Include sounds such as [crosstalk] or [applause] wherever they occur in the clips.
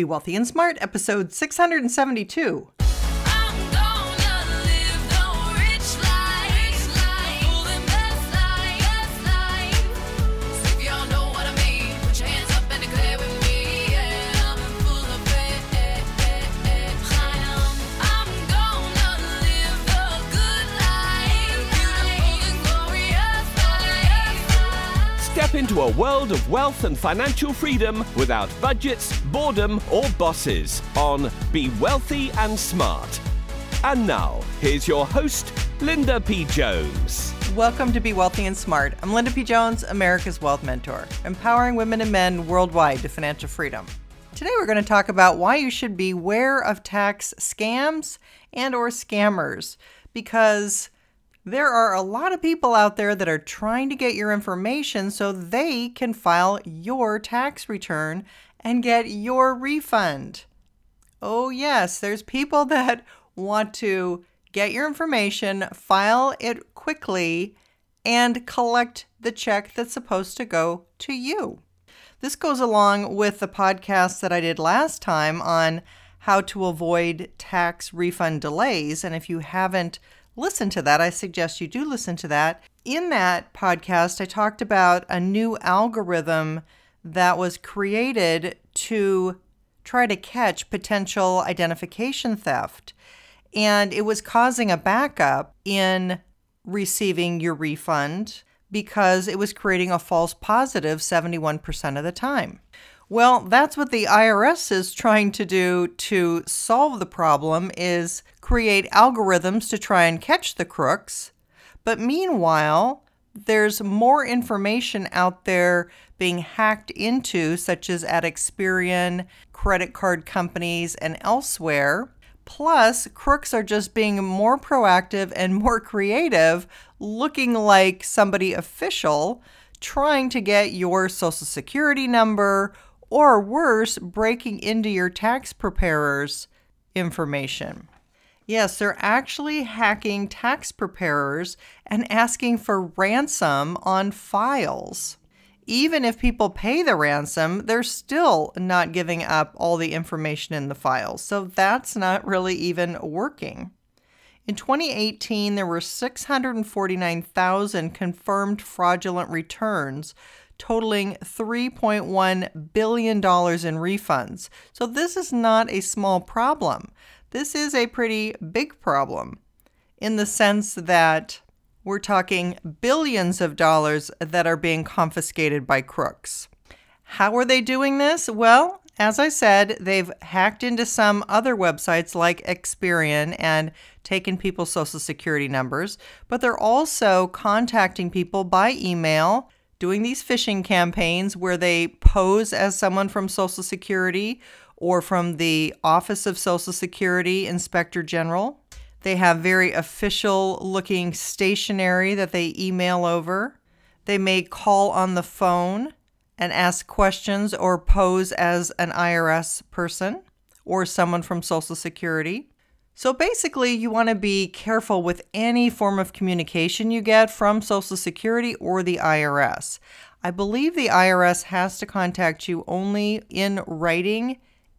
Be Wealthy and Smart, episode 672. Into a world of wealth and financial freedom without budgets, boredom, or bosses on Be Wealthy and Smart. And now, here's your host, Linda P. Jones. Welcome to Be Wealthy and Smart. I'm Linda P. Jones, America's Wealth Mentor, empowering women and men worldwide to financial freedom. Today we're going to talk about why you should beware of tax scams and or scammers because there are a lot of people out there that are trying to get your information so they can file your tax return and get your refund. Oh, yes, there's people [laughs] that want to get your information, file it quickly, and collect the check that's supposed to go to you. This goes along with the podcast that I did last time on how to avoid tax refund delays. And if you haven't listened to that, I suggest you do listen to that. In that podcast, I talked about a new algorithm that was created to try to catch potential identification theft. And it was causing a backup in receiving your refund because it was creating a false positive 71% of the time. Well, that's what the IRS is trying to do to solve the problem is create algorithms to try and catch the crooks. But meanwhile, there's more information out there being hacked into such as at Experian, credit card companies and elsewhere. Plus, crooks are just being more proactive and more creative, looking like somebody official, trying to get your social security number, or worse, breaking into your tax preparer's information. Yes, they're actually hacking tax preparers and asking for ransom on files. Even if people pay the ransom, they're still not giving up all the information in the files. So that's not really even working. In 2018, there were 649,000 confirmed fraudulent returns, totaling $3.1 billion in refunds. So this is not a small problem. This is a pretty big problem in the sense that we're talking billions of dollars that are being confiscated by crooks. How are they doing this? Well, as I said, they've hacked into some other websites like Experian and taken people's social security numbers, but they're also contacting people by email, doing these phishing campaigns where they pose as someone from Social Security or from the Office of Social Security Inspector General. They have very official looking stationery that they email over. They may call on the phone and ask questions or pose as an IRS person or someone from Social Security. So basically, you want to be careful with any form of communication you get from Social Security or the IRS. I believe the IRS has to contact you only in writing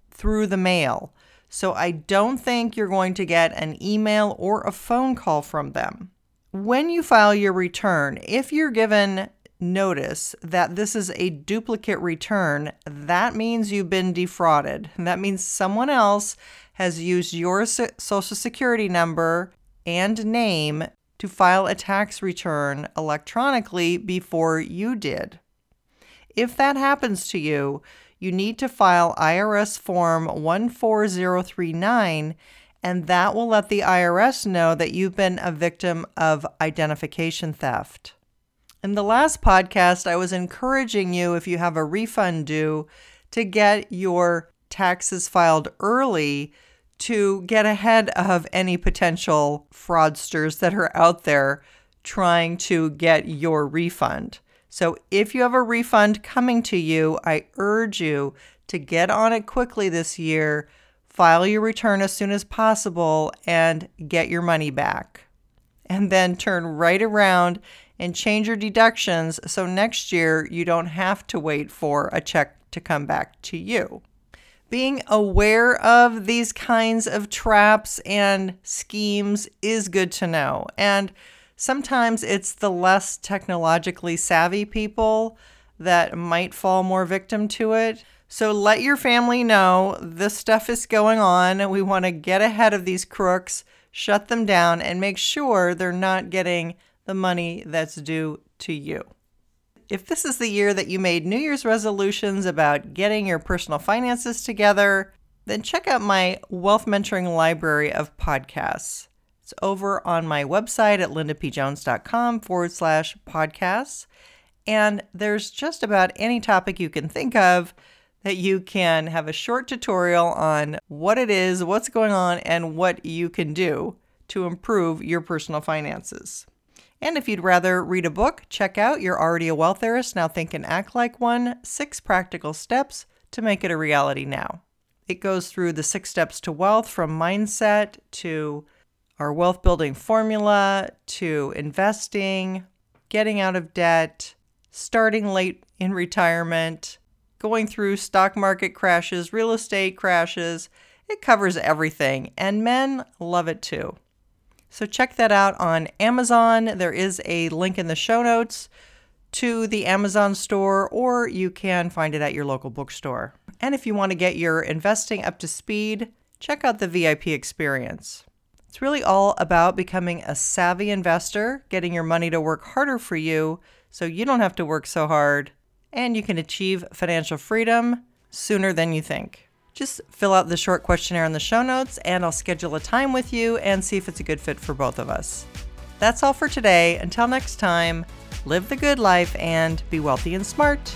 through the mail. So I don't think you're going to get an email or a phone call from them. When you file your return, if you're given notice that this is a duplicate return, that means you've been defrauded. That means someone else has used your social security number and name to file a tax return electronically before you did. If that happens to you, you need to file IRS Form 14039, and that will let the IRS know that you've been a victim of identification theft. In the last podcast, I was encouraging you, if you have a refund due, to get your taxes filed early to get ahead of any potential fraudsters that are out there trying to get your refund. So if you have a refund coming to you, I urge you to get on it quickly this year, file your return as soon as possible, and get your money back. And then turn right around and change your deductions so next year you don't have to wait for a check to come back to you. Being aware of these kinds of traps and schemes is good to know. And sometimes it's the less technologically savvy people that might fall more victim to it. So let your family know this stuff is going on. We want to get ahead of these crooks, shut them down, and make sure they're not getting the money that's due to you. If this is the year that you made New Year's resolutions about getting your personal finances together, then check out my wealth mentoring library of podcasts. It's over on my website at lindapjones.com forward slash podcasts. And there's just about any topic you can think of that you can have a short tutorial on what it is, what's going on, and what you can do to improve your personal finances. And if you'd rather read a book, check out You're Already a Wealth Now Think and Act Like One Six Practical Steps to Make It a Reality Now. It goes through the six steps to wealth from mindset to our wealth building formula to investing, getting out of debt, starting late in retirement, going through stock market crashes, real estate crashes. It covers everything, and men love it too. So check that out on Amazon. There is a link in the show notes to the Amazon store, or you can find it at your local bookstore. And if you want to get your investing up to speed, check out the VIP experience. It's really all about becoming a savvy investor, getting your money to work harder for you so you don't have to work so hard, and you can achieve financial freedom sooner than you think. Just fill out the short questionnaire in the show notes, and I'll schedule a time with you and see if it's a good fit for both of us. That's all for today. Until next time, live the good life and be wealthy and smart.